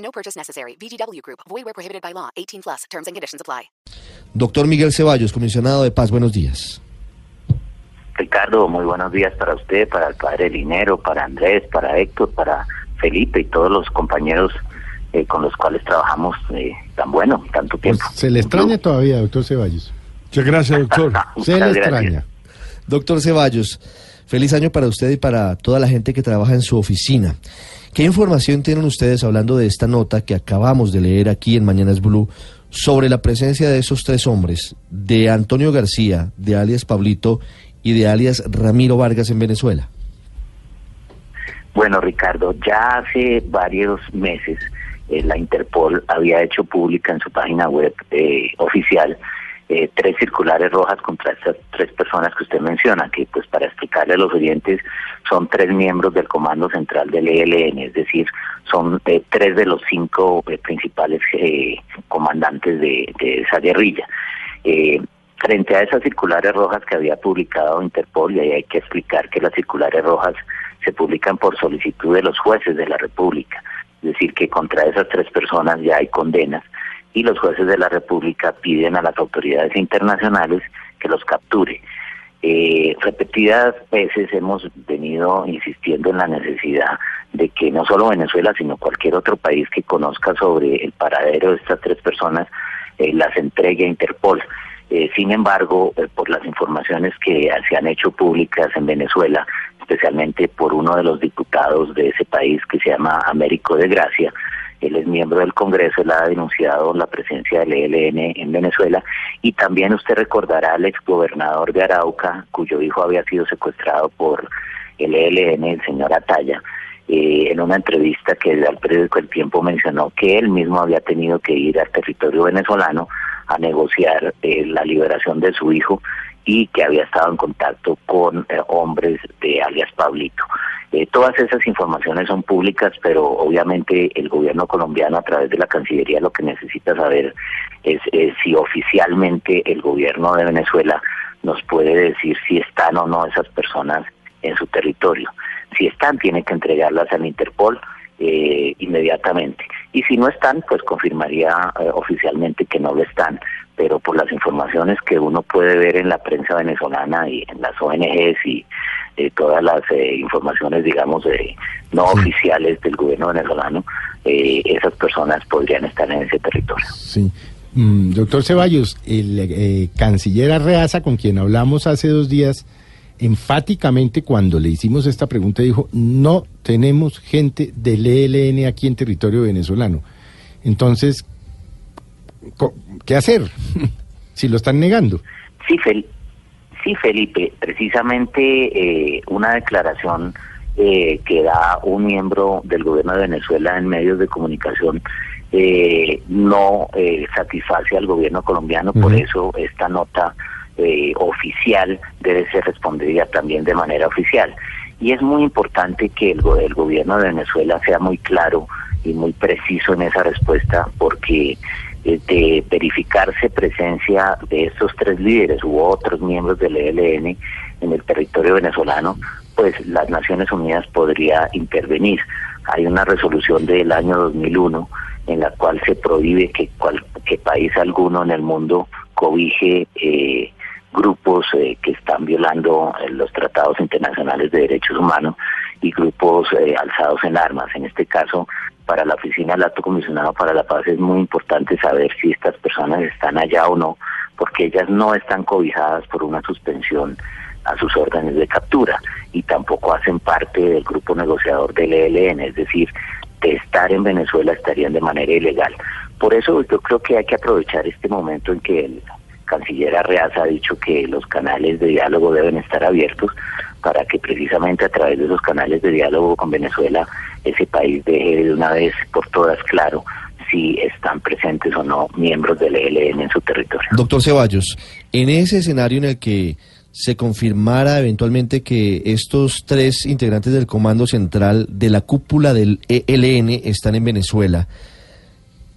No purchase necessary. VGW Group. Void where prohibited by law. 18 plus. Terms and conditions apply. Doctor Miguel Ceballos, comisionado de paz, buenos días. Ricardo, muy buenos días para usted, para el padre Linero, para Andrés, para Héctor, para Felipe y todos los compañeros eh, con los cuales trabajamos eh, tan bueno, tanto tiempo. Se le extraña todavía, doctor Ceballos. Muchas gracias, doctor. Se le extraña. Doctor Ceballos, feliz año para usted y para toda la gente que trabaja en su oficina. ¿Qué información tienen ustedes hablando de esta nota que acabamos de leer aquí en Mañanas Blue sobre la presencia de esos tres hombres, de Antonio García, de alias Pablito y de alias Ramiro Vargas en Venezuela? Bueno, Ricardo, ya hace varios meses eh, la Interpol había hecho pública en su página web eh, oficial eh, tres circulares rojas contra estas tres personas que usted menciona, que pues para explicarle a los oyentes son tres miembros del Comando Central del ELN, es decir, son eh, tres de los cinco eh, principales eh, comandantes de, de esa guerrilla. Eh, frente a esas circulares rojas que había publicado Interpol, y ahí hay que explicar que las circulares rojas se publican por solicitud de los jueces de la República, es decir, que contra esas tres personas ya hay condenas y los jueces de la República piden a las autoridades internacionales que los capture. Eh, repetidas veces hemos venido insistiendo en la necesidad de que no solo Venezuela, sino cualquier otro país que conozca sobre el paradero de estas tres personas eh, las entregue a Interpol. Eh, sin embargo, eh, por las informaciones que se han hecho públicas en Venezuela, especialmente por uno de los diputados de ese país que se llama Américo de Gracia, él es miembro del Congreso, él ha denunciado la presencia del ELN en Venezuela. Y también usted recordará al exgobernador de Arauca, cuyo hijo había sido secuestrado por el ELN, el señor Ataya, eh, en una entrevista que al periódico El Tiempo mencionó que él mismo había tenido que ir al territorio venezolano a negociar eh, la liberación de su hijo y que había estado en contacto con eh, hombres de alias Pablito. Eh, todas esas informaciones son públicas, pero obviamente el gobierno colombiano a través de la Cancillería lo que necesita saber es, si oficialmente el gobierno de Venezuela nos puede decir si están o no esas personas en su territorio. Si están, tiene que entregarlas al Interpol eh, inmediatamente. Y si no están, pues confirmaría eh, oficialmente que no lo están. Pero por las informaciones que uno puede ver en la prensa venezolana y en las ONGs y eh, todas las eh, informaciones, digamos, eh, no oficiales del gobierno venezolano, eh, esas personas podrían estar en ese territorio. Sí. Mm, doctor Ceballos, el eh, canciller Arreaza, con quien hablamos hace dos días, enfáticamente cuando le hicimos esta pregunta dijo, no tenemos gente del ELN aquí en territorio venezolano. Entonces, ¿qué hacer si lo están negando? Sí, Fel- sí Felipe, precisamente eh, una declaración eh, que da un miembro del gobierno de Venezuela en medios de comunicación eh, no eh, satisface al gobierno colombiano, por eso esta nota eh, oficial debe ser respondida también de manera oficial. Y es muy importante que el, el gobierno de Venezuela sea muy claro y muy preciso en esa respuesta, porque eh, de presencia de estos tres líderes u otros miembros del ELN en el territorio venezolano, pues las Naciones Unidas podría intervenir. Hay una resolución del año 2001 en la cual se prohíbe que, cual, que país alguno en el mundo cobije eh, grupos eh, que están violando eh, los tratados internacionales de derechos humanos y grupos eh, alzados en armas. En este caso, para la Oficina del Alto Comisionado para la Paz es muy importante saber si estas personas están allá o no, porque ellas no están cobijadas por una suspensión a sus órdenes de captura y tampoco hacen parte del grupo negociador del ELN, es decir, de estar en Venezuela estarían de manera ilegal. Por eso yo creo que hay que aprovechar este momento en que el canciller Arreaza ha dicho que los canales de diálogo deben estar abiertos para que precisamente a través de esos canales de diálogo con Venezuela ese país deje de una vez por todas claro si están presentes o no miembros del ELN en su territorio. Doctor Ceballos, en ese escenario en el que se confirmara eventualmente que estos tres integrantes del Comando Central de la cúpula del ELN están en Venezuela,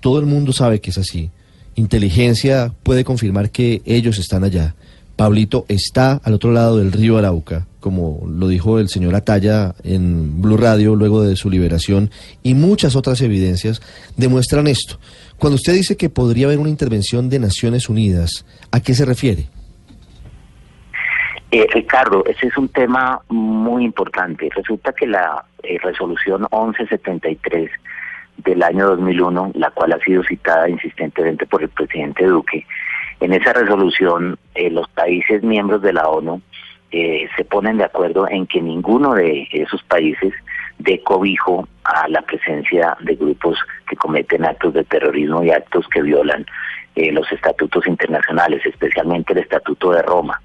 todo el mundo sabe que es así. Inteligencia puede confirmar que ellos están allá. Pablito está al otro lado del río Arauca, como lo dijo el señor Ataya en Blue Radio luego de su liberación, y muchas otras evidencias demuestran esto. Cuando usted dice que podría haber una intervención de Naciones Unidas, ¿a qué se refiere? Eh, Ricardo, ese es un tema muy importante. Resulta que la eh, resolución 1173 del año 2001, la cual ha sido citada insistentemente por el presidente Duque, en esa resolución eh, los países miembros de la ONU eh, se ponen de acuerdo en que ninguno de esos países dé cobijo a la presencia de grupos que cometen actos de terrorismo y actos que violan eh, los estatutos internacionales, especialmente el Estatuto de Roma.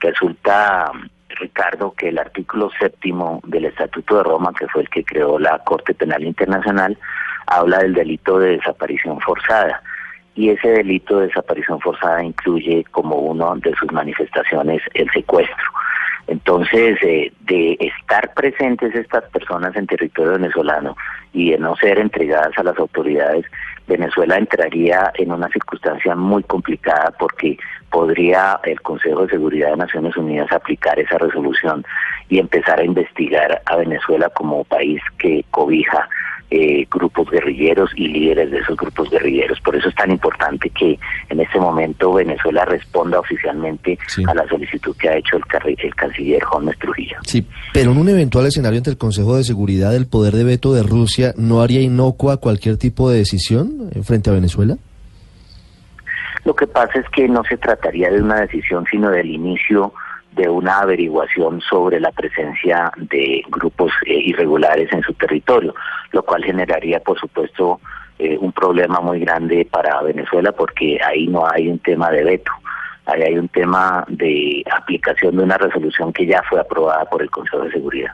Resulta, Ricardo, que el artículo séptimo del Estatuto de Roma, que fue el que creó la Corte Penal Internacional, habla del delito de desaparición forzada y ese delito de desaparición forzada incluye como una de sus manifestaciones el secuestro. Entonces, eh, de estar presentes estas personas en territorio venezolano y de no ser entregadas a las autoridades, Venezuela entraría en una circunstancia muy complicada porque podría el Consejo de Seguridad de Naciones Unidas aplicar esa resolución y empezar a investigar a Venezuela como país que cobija eh, grupos guerrilleros y líderes de esos grupos guerrilleros. Por eso es tan importante que en este momento Venezuela responda oficialmente a la solicitud que ha hecho el, el canciller Holmes Trujillo. Sí, pero en un eventual escenario ante el Consejo de Seguridad, ¿el poder de veto de Rusia no haría inocua cualquier tipo de decisión eh, frente a Venezuela? Lo que pasa es que no se trataría de una decisión, sino del inicio de una averiguación sobre la presencia de grupos eh, irregulares en su territorio, lo cual generaría, por supuesto, eh, un problema muy grande para Venezuela porque ahí no hay un tema de veto, ahí hay un tema de aplicación de una resolución que ya fue aprobada por el Consejo de Seguridad.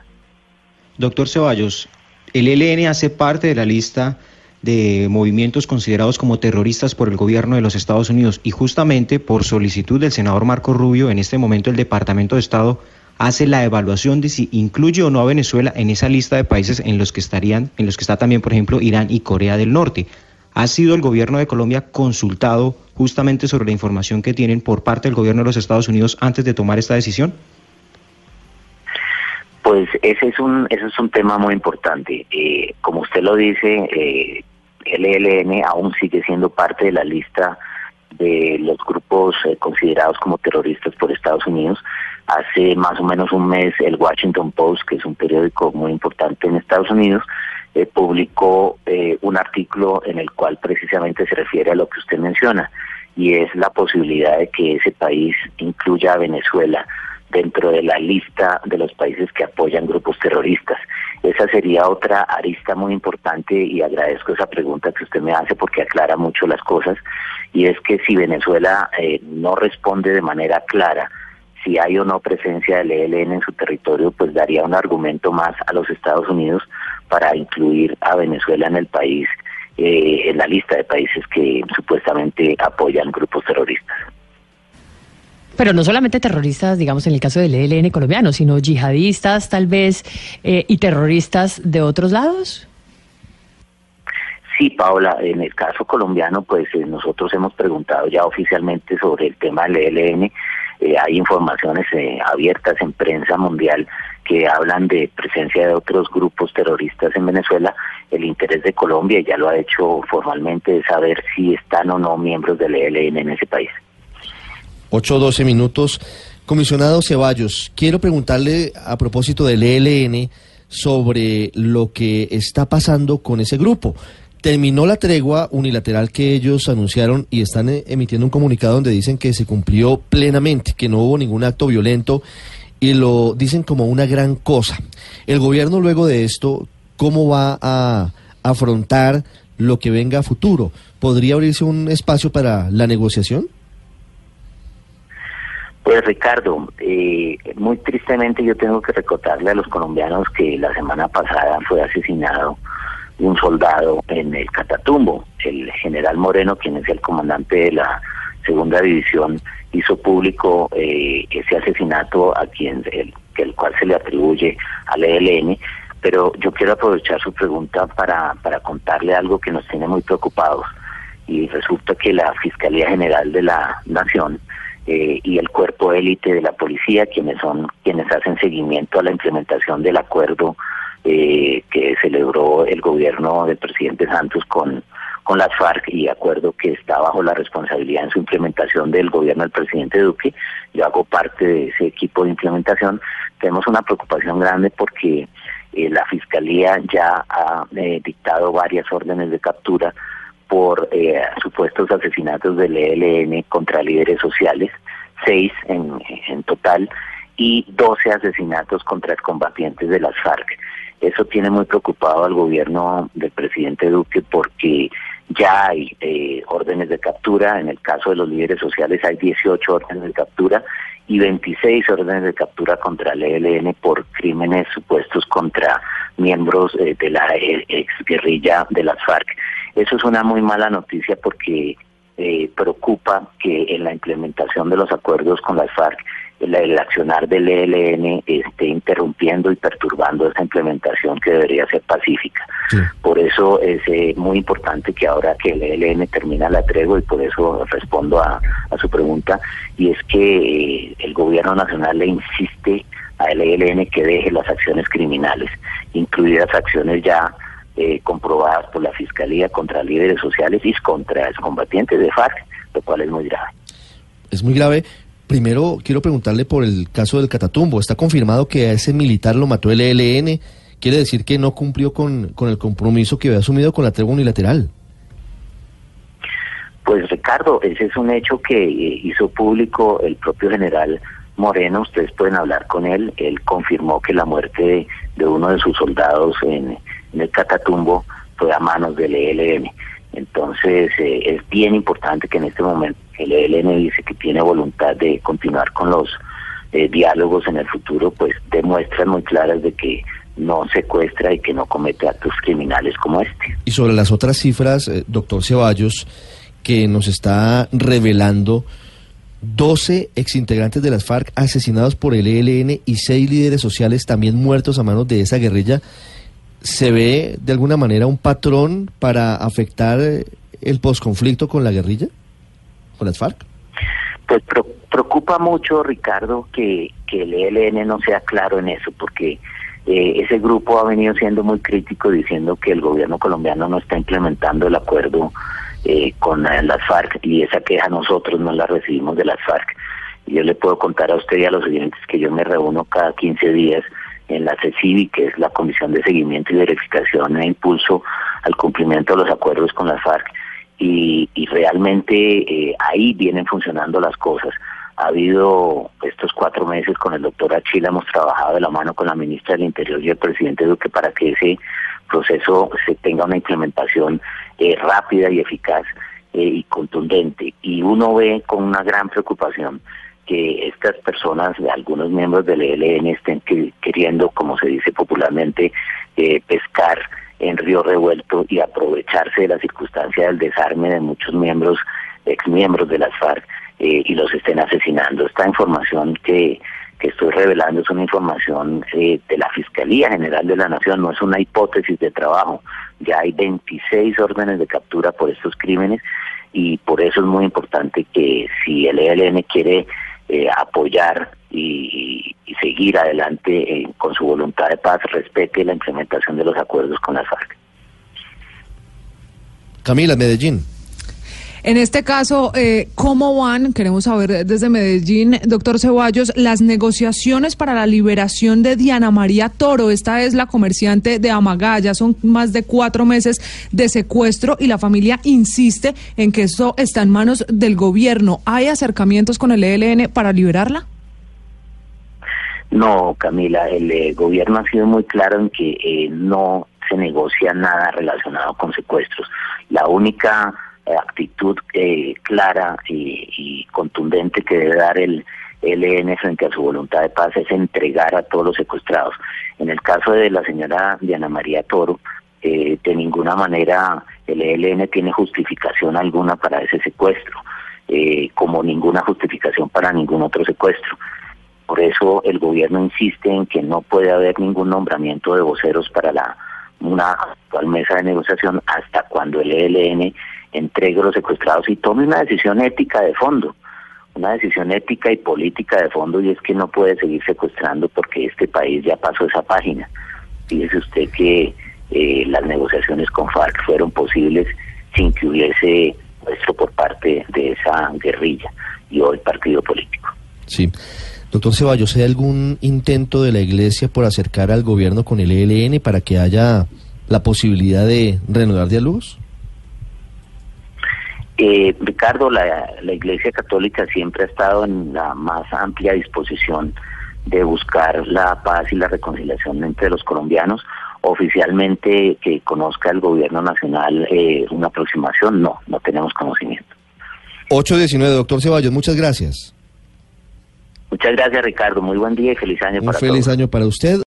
Doctor Ceballos, el ELN hace parte de la lista de movimientos considerados como terroristas por el gobierno de los Estados Unidos y justamente por solicitud del senador Marco Rubio, en este momento el Departamento de Estado hace la evaluación de si incluye o no a Venezuela en esa lista de países en los que estarían, en los que está también, por ejemplo, Irán y Corea del Norte. ¿Ha sido el gobierno de Colombia consultado justamente sobre la información que tienen por parte del gobierno de los Estados Unidos antes de tomar esta decisión? Pues ese es un, ese es un tema muy importante. Eh, como usted lo dice, eh, el ELN aún sigue siendo parte de la lista de los grupos eh, considerados como terroristas por Estados Unidos. Hace más o menos un mes el Washington Post, que es un periódico muy importante en Estados Unidos, eh, publicó eh, un artículo en el cual precisamente se refiere a lo que usted menciona, y es la posibilidad de que ese país incluya a Venezuela dentro de la lista de los países que apoyan grupos terroristas. Esa sería otra arista muy importante y agradezco esa pregunta que usted me hace porque aclara mucho las cosas y es que si Venezuela eh, no responde de manera clara si hay o no presencia del ELN en su territorio, pues daría un argumento más a los Estados Unidos para incluir a Venezuela en el país, eh, en la lista de países que supuestamente apoyan grupos terroristas. Pero no solamente terroristas, digamos, en el caso del ELN colombiano, sino yihadistas tal vez eh, y terroristas de otros lados. Sí, Paula, en el caso colombiano, pues eh, nosotros hemos preguntado ya oficialmente sobre el tema del ELN. Eh, hay informaciones abiertas en prensa mundial que hablan de presencia de otros grupos terroristas en Venezuela. El interés de Colombia, ya lo ha hecho formalmente, es saber si están o no miembros del ELN en ese país. 8 o 12 minutos. Comisionado Ceballos, quiero preguntarle a propósito del ELN sobre lo que está pasando con ese grupo. Terminó la tregua unilateral que ellos anunciaron y están eh, emitiendo un comunicado donde dicen que se cumplió plenamente, que no hubo ningún acto violento y lo dicen como una gran cosa. El gobierno luego de esto, ¿cómo va a afrontar lo que venga a futuro? ¿Podría abrirse un espacio para la negociación? Pues Ricardo, eh, muy tristemente yo tengo que recordarle a los colombianos que la semana pasada fue asesinado un soldado en el Catatumbo. El general Moreno, quien es el comandante de la segunda división, hizo público eh, ese asesinato a quien el, el cual se le atribuye al ELN. Pero yo quiero aprovechar su pregunta para, para contarle algo que nos tiene muy preocupados. Y resulta que la Fiscalía General de la Nación eh, y el cuerpo élite de la policía, quienes son quienes hacen seguimiento a la implementación del acuerdo eh, que celebró el gobierno del presidente Santos con, con las FARC y acuerdo que está bajo la responsabilidad en su implementación del gobierno del presidente Duque. Yo hago parte de ese equipo de implementación. Tenemos una preocupación grande porque eh, la Fiscalía ya ha dictado varias órdenes de captura por eh, supuestos asesinatos del ELN contra líderes sociales, seis en, en total, y doce asesinatos contra combatientes de las FARC. Eso tiene muy preocupado al gobierno del presidente Duque porque ya hay eh, órdenes de captura, en el caso de los líderes sociales hay 18 órdenes de captura y 26 órdenes de captura contra el ELN por crímenes supuestos contra miembros eh, de la ex guerrilla de las FARC. Eso es una muy mala noticia porque eh, preocupa que en la implementación de los acuerdos con las FARC el, el, accionar del ELN esté interrumpiendo y perturbando esta implementación que debería ser pacífica. Sí. Por eso es eh, muy importante que ahora que el ELN termina la tregua, y por eso respondo a, a su pregunta, y es que eh, el gobierno nacional le insiste al ELN que deje las acciones criminales, incluidas acciones ya eh, comprobadas por la Fiscalía contra líderes sociales y contra excombatientes de FARC, lo cual es muy grave. Es muy grave. Primero quiero preguntarle por el caso del Catatumbo. ¿Está confirmado que a ese militar lo mató el ELN? Quiere decir que no cumplió con, con el compromiso que había asumido con la tregua unilateral. Pues Ricardo, ese es un hecho que eh, hizo público el propio general Moreno, ustedes pueden hablar con él, él confirmó que la muerte de, de uno de sus soldados en, en el Catatumbo fue a manos del ELN. Entonces eh, es bien importante que en este momento el ELN dice que tiene voluntad de continuar con los eh, diálogos en el futuro, pues demuestran muy claras de que no secuestra y que no comete actos criminales como este. Y sobre las otras cifras, eh, doctor Ceballos, que nos está revelando 12 exintegrantes de las FARC asesinados por el ELN y 6 líderes sociales también muertos a manos de esa guerrilla. ¿Se ve de alguna manera un patrón para afectar el posconflicto con la guerrilla, con las FARC? Pues preocupa mucho, Ricardo, que, que el ELN no sea claro en eso, porque eh, ese grupo ha venido siendo muy crítico diciendo que el gobierno colombiano no está implementando el acuerdo eh, con eh, las FARC y esa queja nosotros no la recibimos de las FARC. Yo le puedo contar a usted y a los oyentes que yo me reúno cada 15 días en la CECIVI, que es la Comisión de Seguimiento y Verificación e Impulso al cumplimiento de los acuerdos con las FARC, y, y realmente eh, ahí vienen funcionando las cosas. Ha habido estos cuatro meses con el doctor Achila, hemos trabajado de la mano con la ministra del Interior y el presidente Duque para que ese proceso se tenga una implementación eh, rápida y eficaz eh, y contundente. Y uno ve con una gran preocupación que estas personas, algunos miembros del ELN, estén que, queriendo, como se dice popularmente, eh, pescar en río revuelto y aprovecharse de la circunstancia del desarme de muchos miembros, exmiembros de las FARC, eh, y los estén asesinando. Esta información que, que estoy revelando es una información eh, de la Fiscalía General de la Nación, no es una hipótesis de trabajo. Ya hay 26 órdenes de captura por estos crímenes y por eso es muy importante que si el ELN quiere eh, apoyar y, seguir adelante eh, con su voluntad de paz, respete la implementación de los acuerdos con las FARC. Camila, Medellín. En este caso, eh, ¿cómo van? Queremos saber desde Medellín, doctor Ceballos, las negociaciones para la liberación de Diana María Toro. Esta es la comerciante de Amagaya. Son más de cuatro meses de secuestro y la familia insiste en que esto está en manos del gobierno. ¿Hay acercamientos con el ELN para liberarla? No, Camila, el eh, gobierno ha sido muy claro en que eh, no se negocia nada relacionado con secuestros. La única actitud eh, clara y, y, contundente que debe dar el, ELN frente a su voluntad de paz es entregar a todos los secuestrados. En el caso de la señora Diana María Toro, eh, de ninguna manera el ELN tiene justificación alguna para ese secuestro, eh, como ninguna justificación para ningún otro secuestro. Por eso el gobierno insiste en que no puede haber ningún nombramiento de voceros para la una actual mesa de negociación hasta cuando el ELN entregue los secuestrados y tome una decisión ética de fondo, una decisión ética y política de fondo y es que no puede seguir secuestrando porque este país ya pasó esa página. Fíjese usted que eh, las negociaciones con FARC fueron posibles sin que hubiese puesto por parte de esa guerrilla y hoy partido político. Sí. Doctor Ceballos, ¿hay algún intento de la Iglesia por acercar al gobierno con el ELN para que haya la posibilidad de reanudar diálogos? Eh, Ricardo, la, la Iglesia Católica siempre ha estado en la más amplia disposición de buscar la paz y la reconciliación entre los colombianos. Oficialmente que conozca el gobierno nacional eh, una aproximación, no, no tenemos conocimiento. 819, doctor Ceballos, muchas gracias. Muchas gracias, Ricardo. Muy buen día y feliz año Un para feliz todos. año para usted.